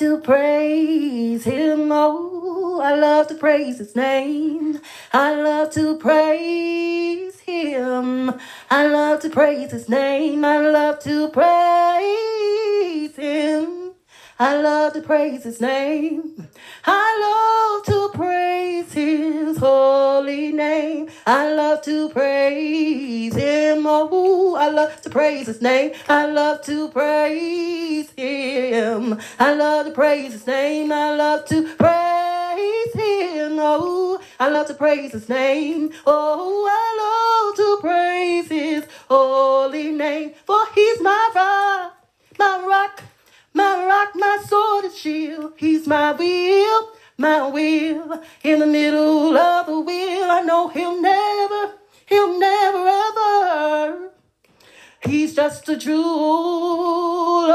to praise him. Oh, I love to praise his name. I love to praise him. I love to praise his name. I love to praise him. I love to praise his name. I love to praise his holy name. I love to praise him. Oh, I love to praise his name. I love to praise him. I love to praise his name. I love to praise him. Oh, I love to praise his name. Oh, I love to praise his holy name. For he's my rock, my rock my rock, my sword and shield. He's my wheel, my wheel. In the middle of the wheel, I know he'll never, he'll never ever. He's just a jewel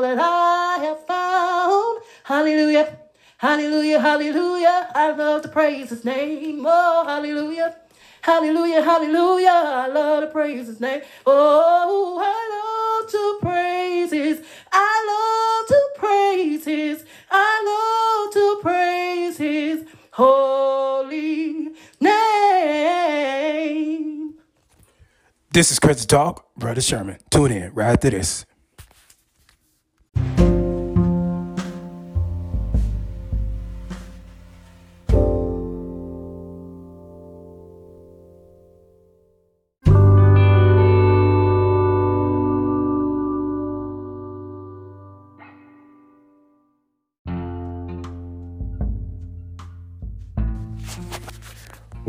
that I have found. Hallelujah, hallelujah, hallelujah. I love to praise his name. Oh, hallelujah. Hallelujah, hallelujah. I love to praise his name. Oh, I love to praise his. I love to praise his. I love to praise his holy name. This is Christian Talk, Brother Sherman. Tune in right after this.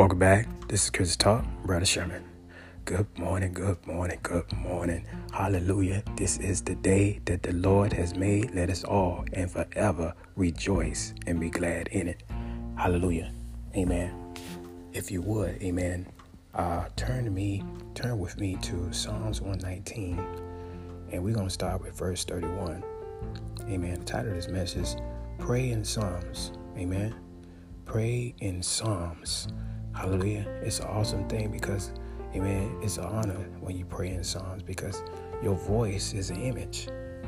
Welcome back. This is Christian Talk, Brother Sherman. Good morning, good morning, good morning. Hallelujah. This is the day that the Lord has made. Let us all and forever rejoice and be glad in it. Hallelujah. Amen. If you would, amen, uh, turn to me, turn with me to Psalms 119, and we're going to start with verse 31. Amen. The title of this message, Pray in Psalms. Amen. Pray in Psalms. Hallelujah. It's an awesome thing because, amen, it's an honor when you pray in Psalms because your voice is an image,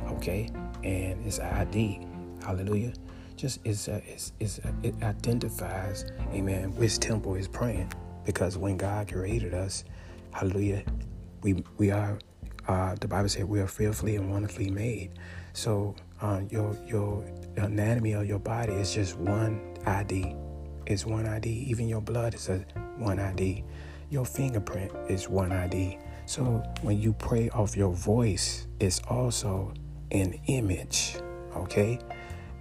okay? And it's ID. Hallelujah. Just it's, a, it's, it's a, it identifies, amen, which temple is praying because when God created us, hallelujah, we we are uh, the Bible said we are fearfully and wonderfully made. So uh, your your anatomy of your body is just one ID is one ID. Even your blood is a one ID. Your fingerprint is one ID. So when you pray off your voice, it's also an image. Okay?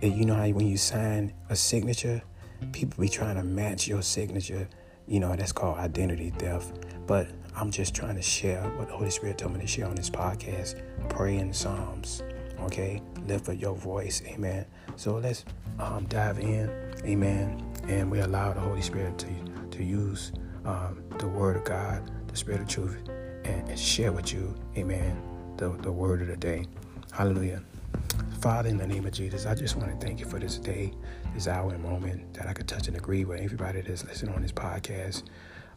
And you know how when you sign a signature, people be trying to match your signature. You know, that's called identity theft. But I'm just trying to share what the Holy Spirit told me to share on this podcast. Pray in Psalms. Okay? Lift up your voice. Amen. So let's um, dive in. Amen and we allow the Holy Spirit to, to use um, the Word of God, the Spirit of truth, and, and share with you, amen, the, the Word of the day. Hallelujah. Father, in the name of Jesus, I just want to thank you for this day, this hour and moment that I could touch and agree with everybody that's listening on this podcast.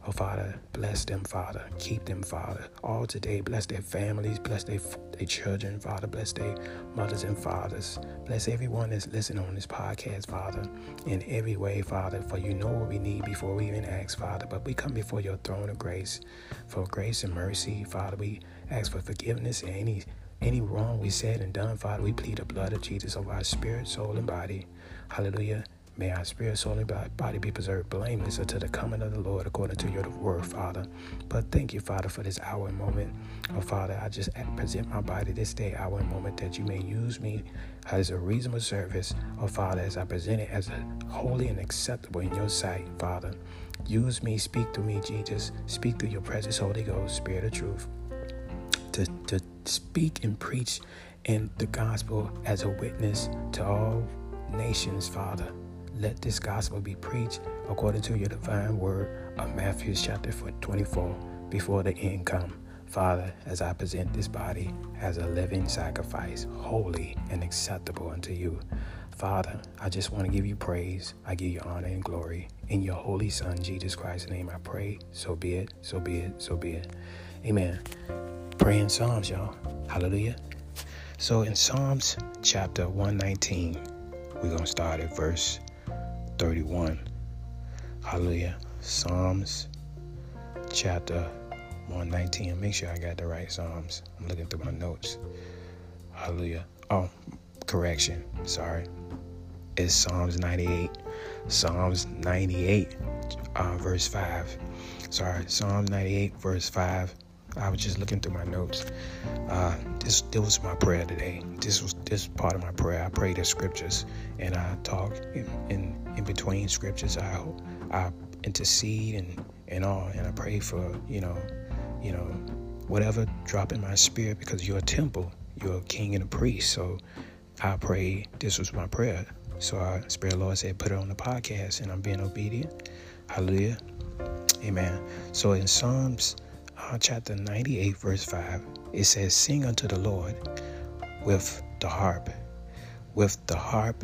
Oh, Father, bless them, Father. Keep them, Father. All today, bless their families, bless their, their children, Father. Bless their mothers and fathers. Bless everyone that's listening on this podcast, Father, in every way, Father. For you know what we need before we even ask, Father. But we come before your throne of grace for grace and mercy, Father. We ask for forgiveness and any any wrong we said and done, Father. We plead the blood of Jesus over our spirit, soul, and body. Hallelujah. May our spirit, soul, and body be preserved blameless until the coming of the Lord, according to your word, Father. But thank you, Father, for this hour and moment. Oh, Father, I just present my body this day, hour and moment, that you may use me as a reasonable service. Oh, Father, as I present it as holy and acceptable in your sight, Father. Use me, speak to me, Jesus. Speak through your presence, Holy Ghost, Spirit of truth. To, to speak and preach in the gospel as a witness to all nations, Father. Let this gospel be preached according to your divine word of Matthew chapter 24 before the end come. Father, as I present this body as a living sacrifice, holy and acceptable unto you. Father, I just want to give you praise. I give you honor and glory. In your holy Son, Jesus Christ's name, I pray. So be it, so be it, so be it. Amen. Pray in Psalms, y'all. Hallelujah. So in Psalms chapter 119, We're going to start at verse 31. Hallelujah. Psalms chapter 119. Make sure I got the right Psalms. I'm looking through my notes. Hallelujah. Oh, correction. Sorry. It's Psalms 98. Psalms 98, uh, verse 5. Sorry, Psalms 98, verse 5. I was just looking through my notes. Uh, this, this was my prayer today. This was this part of my prayer. I pray the scriptures and I talk in, in, in between scriptures. I I intercede and and all, and I pray for you know, you know, whatever drop in my spirit because you're a temple, you're a king and a priest. So I pray. This was my prayer. So I Spirit Lord said, put it on the podcast, and I'm being obedient. Hallelujah. Amen. So in Psalms uh, chapter 98, verse 5, it says, Sing unto the Lord with the harp, with the harp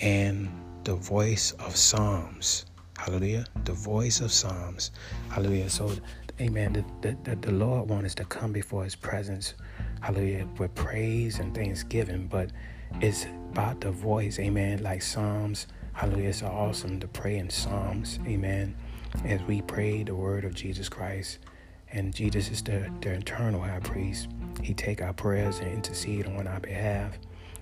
and the voice of psalms. Hallelujah. The voice of psalms. Hallelujah. So, amen. The, the, the Lord wants us to come before his presence. Hallelujah. With praise and thanksgiving. But it's about the voice. Amen. Like psalms. Hallelujah. It's awesome to pray in psalms. Amen. As we pray the word of Jesus Christ and Jesus is the, the eternal high priest. He take our prayers and intercede on our behalf.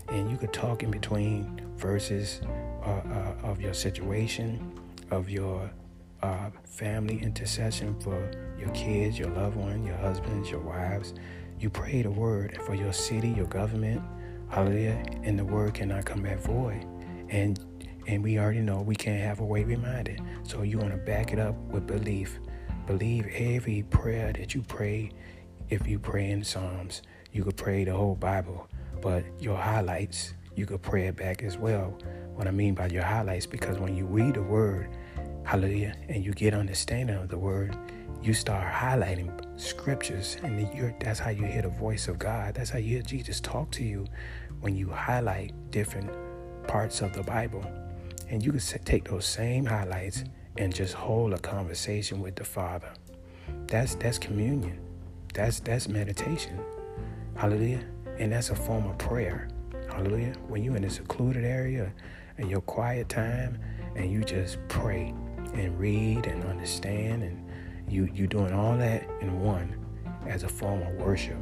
And you could talk in between verses uh, uh, of your situation, of your uh, family intercession for your kids, your loved one, your husbands, your wives. You pray the word for your city, your government. Hallelujah. And the word cannot come back void. And and we already know we can't have a way reminded. So you want to back it up with belief Believe every prayer that you pray. If you pray in Psalms, you could pray the whole Bible, but your highlights, you could pray it back as well. What I mean by your highlights, because when you read the word, hallelujah, and you get understanding of the word, you start highlighting scriptures, and that's how you hear the voice of God. That's how you hear Jesus talk to you when you highlight different parts of the Bible. And you can take those same highlights and just hold a conversation with the Father. That's that's communion. That's that's meditation. Hallelujah. And that's a form of prayer. Hallelujah. When you're in a secluded area and your quiet time and you just pray and read and understand and you you doing all that in one as a form of worship.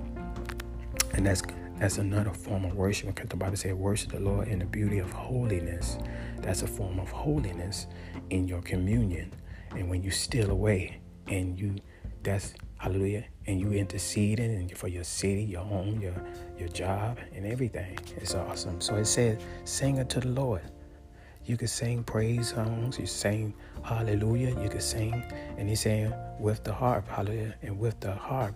And that's that's another form of worship because the Bible says, worship the Lord in the beauty of holiness. That's a form of holiness in your communion. And when you steal away and you, that's hallelujah, and you interceding and for your city, your home, your your job, and everything. It's awesome. So it says, sing unto the Lord. You can sing praise songs, you sing hallelujah, you can sing, and he's saying with the harp, hallelujah, and with the harp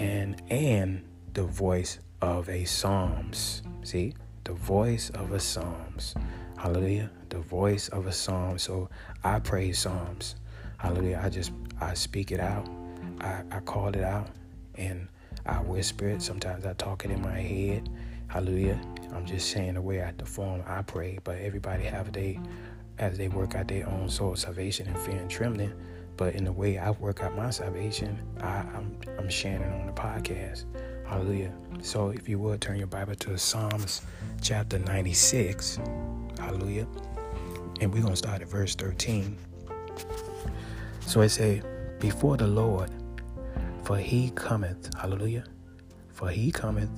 and and the voice of a Psalms. See, the voice of a Psalms. Hallelujah. The voice of a Psalm. So I praise Psalms. Hallelujah. I just I speak it out. I, I call it out and I whisper it. Sometimes I talk it in my head. Hallelujah. I'm just saying the way I the form I pray. But everybody have they as they work out their own soul salvation and fear and trembling. But in the way I work out my salvation, I, I'm I'm sharing it on the podcast. Hallelujah. So if you would turn your Bible to Psalms chapter 96. Hallelujah. And we're going to start at verse 13. So it say, Before the Lord, for he cometh, hallelujah, for he cometh,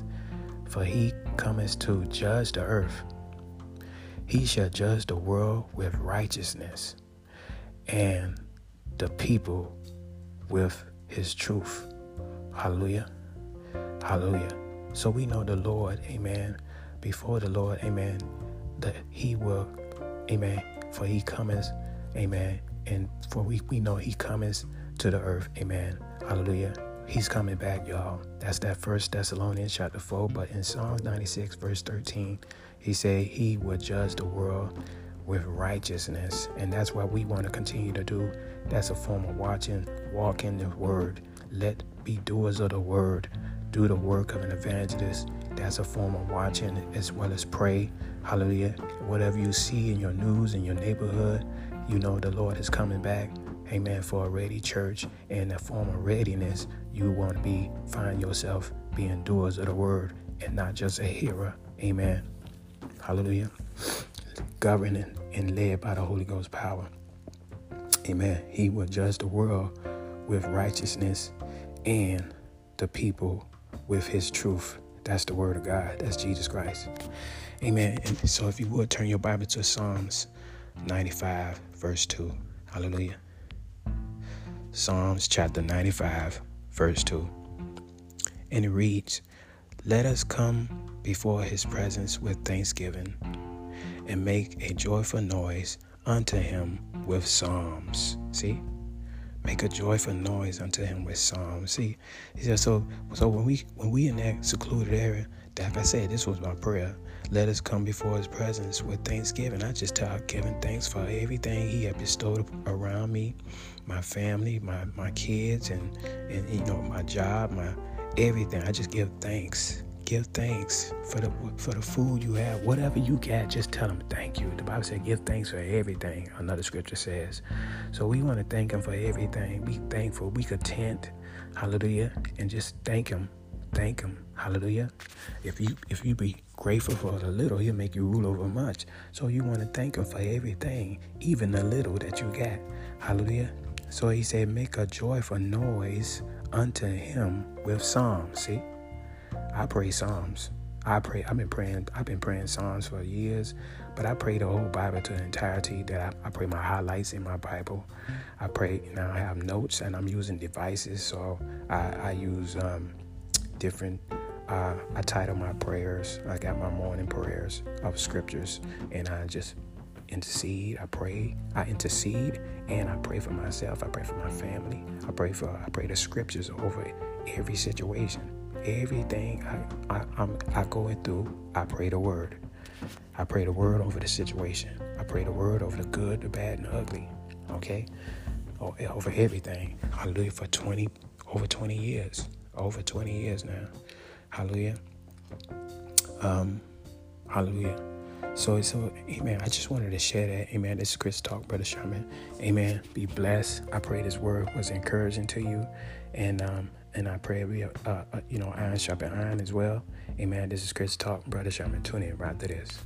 for he cometh to judge the earth. He shall judge the world with righteousness and the people with his truth. Hallelujah. Hallelujah. So we know the Lord, amen, before the Lord, amen, that he will, amen, for he cometh, amen, and for we, we know he cometh to the earth, amen, hallelujah. He's coming back, y'all. That's that first Thessalonians chapter 4. But in Psalms 96, verse 13, he said he will judge the world with righteousness. And that's what we want to continue to do. That's a form of watching, walking the word. Let be doers of the word do the work of an evangelist. That's a form of watching as well as pray. Hallelujah. Whatever you see in your news, in your neighborhood, you know the Lord is coming back. Amen. For a ready church and a form of readiness, you want to be find yourself being doers of the word and not just a hearer. Amen. Hallelujah. governed and led by the Holy Ghost power. Amen. He will judge the world with righteousness and the people with his truth. That's the word of God. That's Jesus Christ. Amen. And so if you would turn your Bible to Psalms 95, verse 2. Hallelujah. Psalms chapter 95, verse 2. And it reads, Let us come before his presence with thanksgiving and make a joyful noise unto him with psalms. See? Make a joyful noise unto him with psalms. See, he said, so so when we when we in that secluded area, like I said, this was my prayer. Let us come before his presence with thanksgiving. I just tell Kevin thanks for everything he had bestowed around me, my family, my my kids and and you know, my job, my everything. I just give thanks give thanks for the for the food you have. Whatever you got, just tell him thank you. The Bible said give thanks for everything. Another scripture says. So we want to thank him for everything. Be thankful. Be content. Hallelujah. And just thank him. Thank him. Hallelujah. If you if you be grateful for the little, he'll make you rule over much. So you want to thank him for everything, even the little that you got. Hallelujah. So he said, make a joyful noise unto him with psalms. See? I pray Psalms. I pray. I've been praying. I've been praying Psalms for years, but I pray the whole Bible to the entirety. That I, I pray my highlights in my Bible. I pray. Now I have notes and I'm using devices, so I, I use um, different. Uh, I title my prayers. I got my morning prayers of scriptures, and I just intercede. I pray. I intercede, and I pray for myself. I pray for my family. I pray for. I pray the scriptures over every situation everything I, I, I'm, I go through, I pray the word. I pray the word over the situation. I pray the word over the good, the bad, and the ugly. Okay? Over everything. Hallelujah. For 20, over 20 years. Over 20 years now. Hallelujah. Um, hallelujah. So, so, amen. I just wanted to share that. Amen. This is Christian Talk, Brother Sherman. Amen. Be blessed. I pray this word was encouraging to you. And um, and I pray we, uh, uh, you know, iron sharpen iron as well. Amen. This is Christian Talk, Brother Sherman. Tune in right to this.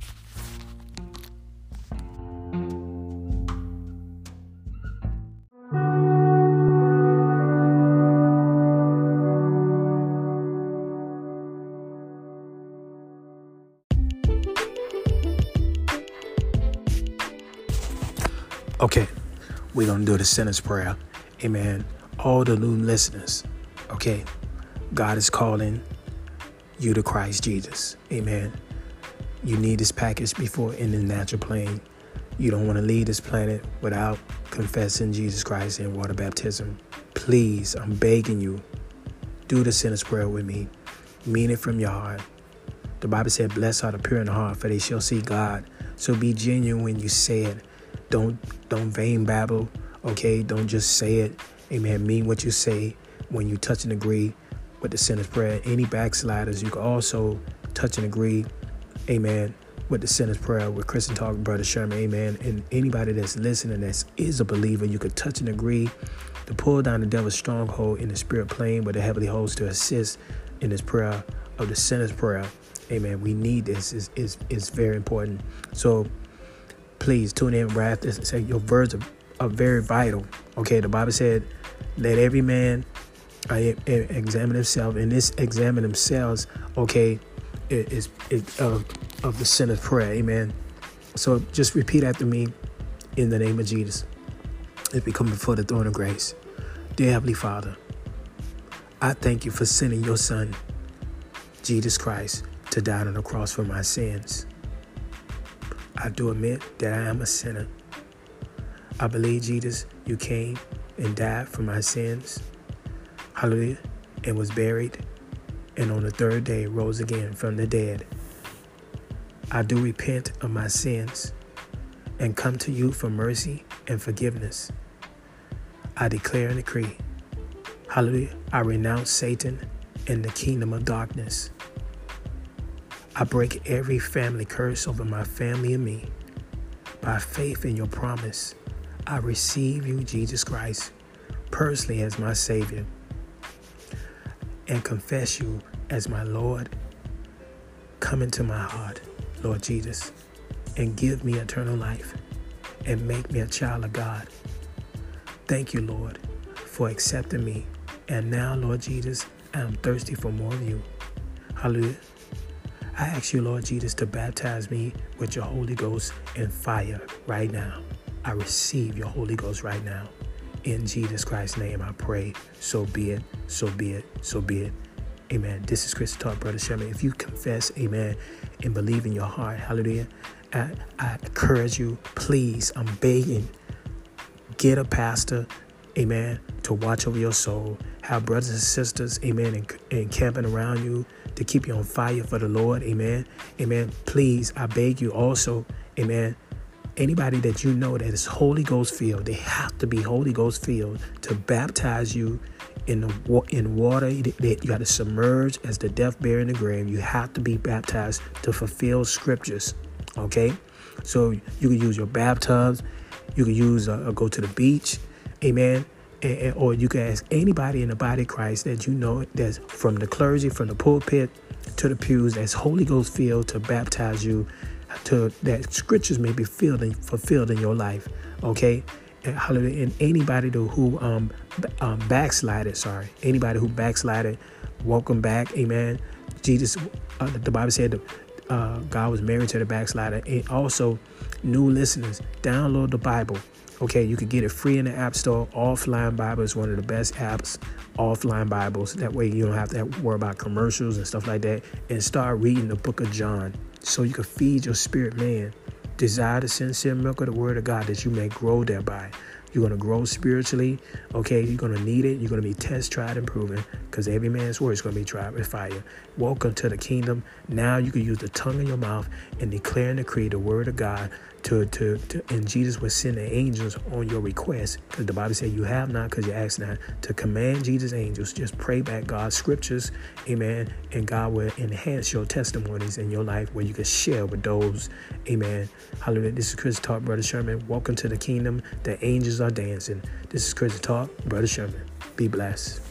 Okay, we're going to do the sinner's prayer. Amen. All the new listeners, Okay? God is calling you to Christ Jesus. Amen. You need this package before in the natural plane. You don't want to leave this planet without confessing Jesus Christ in water baptism. Please, I'm begging you, do the sinner's prayer with me. Mean it from your heart. The Bible said, Blessed are the pure in the heart, for they shall see God. So be genuine when you say it. Don't don't vain babble. Okay, don't just say it. Amen. Mean what you say when you touch and agree with the sinner's prayer. Any backsliders, you can also touch and agree, amen, with the sinner's prayer with Christian Talk, Brother Sherman, amen. And anybody that's listening that is a believer, you can touch and agree to pull down the devil's stronghold in the spirit plane with the heavenly host to assist in this prayer of the sinner's prayer. Amen. We need this. is is is very important. So please tune in after say your words are, are very vital. Okay, the Bible said, let every man I examine himself, and this examine themselves, okay, is it, of of the sinner's prayer, amen. So just repeat after me, in the name of Jesus, as we come before the throne of grace, dear Heavenly Father, I thank you for sending your Son, Jesus Christ, to die on the cross for my sins. I do admit that I am a sinner. I believe Jesus, you came and died for my sins hallelujah, and was buried, and on the third day rose again from the dead. I do repent of my sins and come to you for mercy and forgiveness. I declare and decree, hallelujah, I renounce Satan and the kingdom of darkness. I break every family curse over my family and me. By faith in your promise, I receive you, Jesus Christ, personally as my Savior and confess you as my Lord. Come into my heart, Lord Jesus. and give me eternal life and make me a child of God. Thank you, Lord, for accepting me. And now, Lord Jesus, I am thirsty for more of you. Hallelujah. I ask you, Lord Jesus, to baptize me with your Holy Ghost and fire right now. I receive your Holy Ghost right now. In Jesus Christ's name, I pray. So be it, so be it, so be it. Amen. This is Christian Talk, Brother Sherman. If you confess, amen, and believe in your heart, hallelujah, I, I encourage you, please, I'm begging, get a pastor, amen, to watch over your soul. Have brothers and sisters, amen, encamping around you to keep you on fire for the Lord, amen. Amen. Please, I beg you also, amen. Anybody that you know that is Holy Ghost filled, they have to be Holy Ghost filled to baptize you in the in water. You got to submerge as the death bear in the grave. You have to be baptized to fulfill scriptures. Okay, so you can use your bathtubs. You can use uh, go to the beach. Amen. And, or you can ask anybody in the body of Christ that you know that's from the clergy, from the pulpit to the pews, that's Holy Ghost filled to baptize you, to that scriptures may be filled and fulfilled in your life. Okay, and hallelujah. And anybody who um, um backslided, sorry, anybody who backslided, welcome back. Amen. Jesus, uh, the Bible said uh, God was married to the backslider. And also, new listeners, download the Bible. Okay, you can get it free in the App Store. Offline Bible is one of the best apps, offline Bibles. That way you don't have to worry about commercials and stuff like that. And start reading the book of John so you can feed your spirit man. Desire the sincere milk of the word of God that you may grow thereby. You're going to grow spiritually. Okay, you're going to need it. You're going to be test, tried, and proven because every man's word is going to be tried with fire. Welcome to the kingdom. Now you can use the tongue in your mouth and declare and decree the word of God to, to, to and Jesus will send the angels on your request because the Bible said you have not because you ask not to command Jesus angels. Just pray back God's scriptures amen and God will enhance your testimonies in your life where you can share with those amen. Hallelujah. This is Christian Talk Brother Sherman. Welcome to the kingdom. The angels are dancing. This is Christian Talk Brother Sherman. Be blessed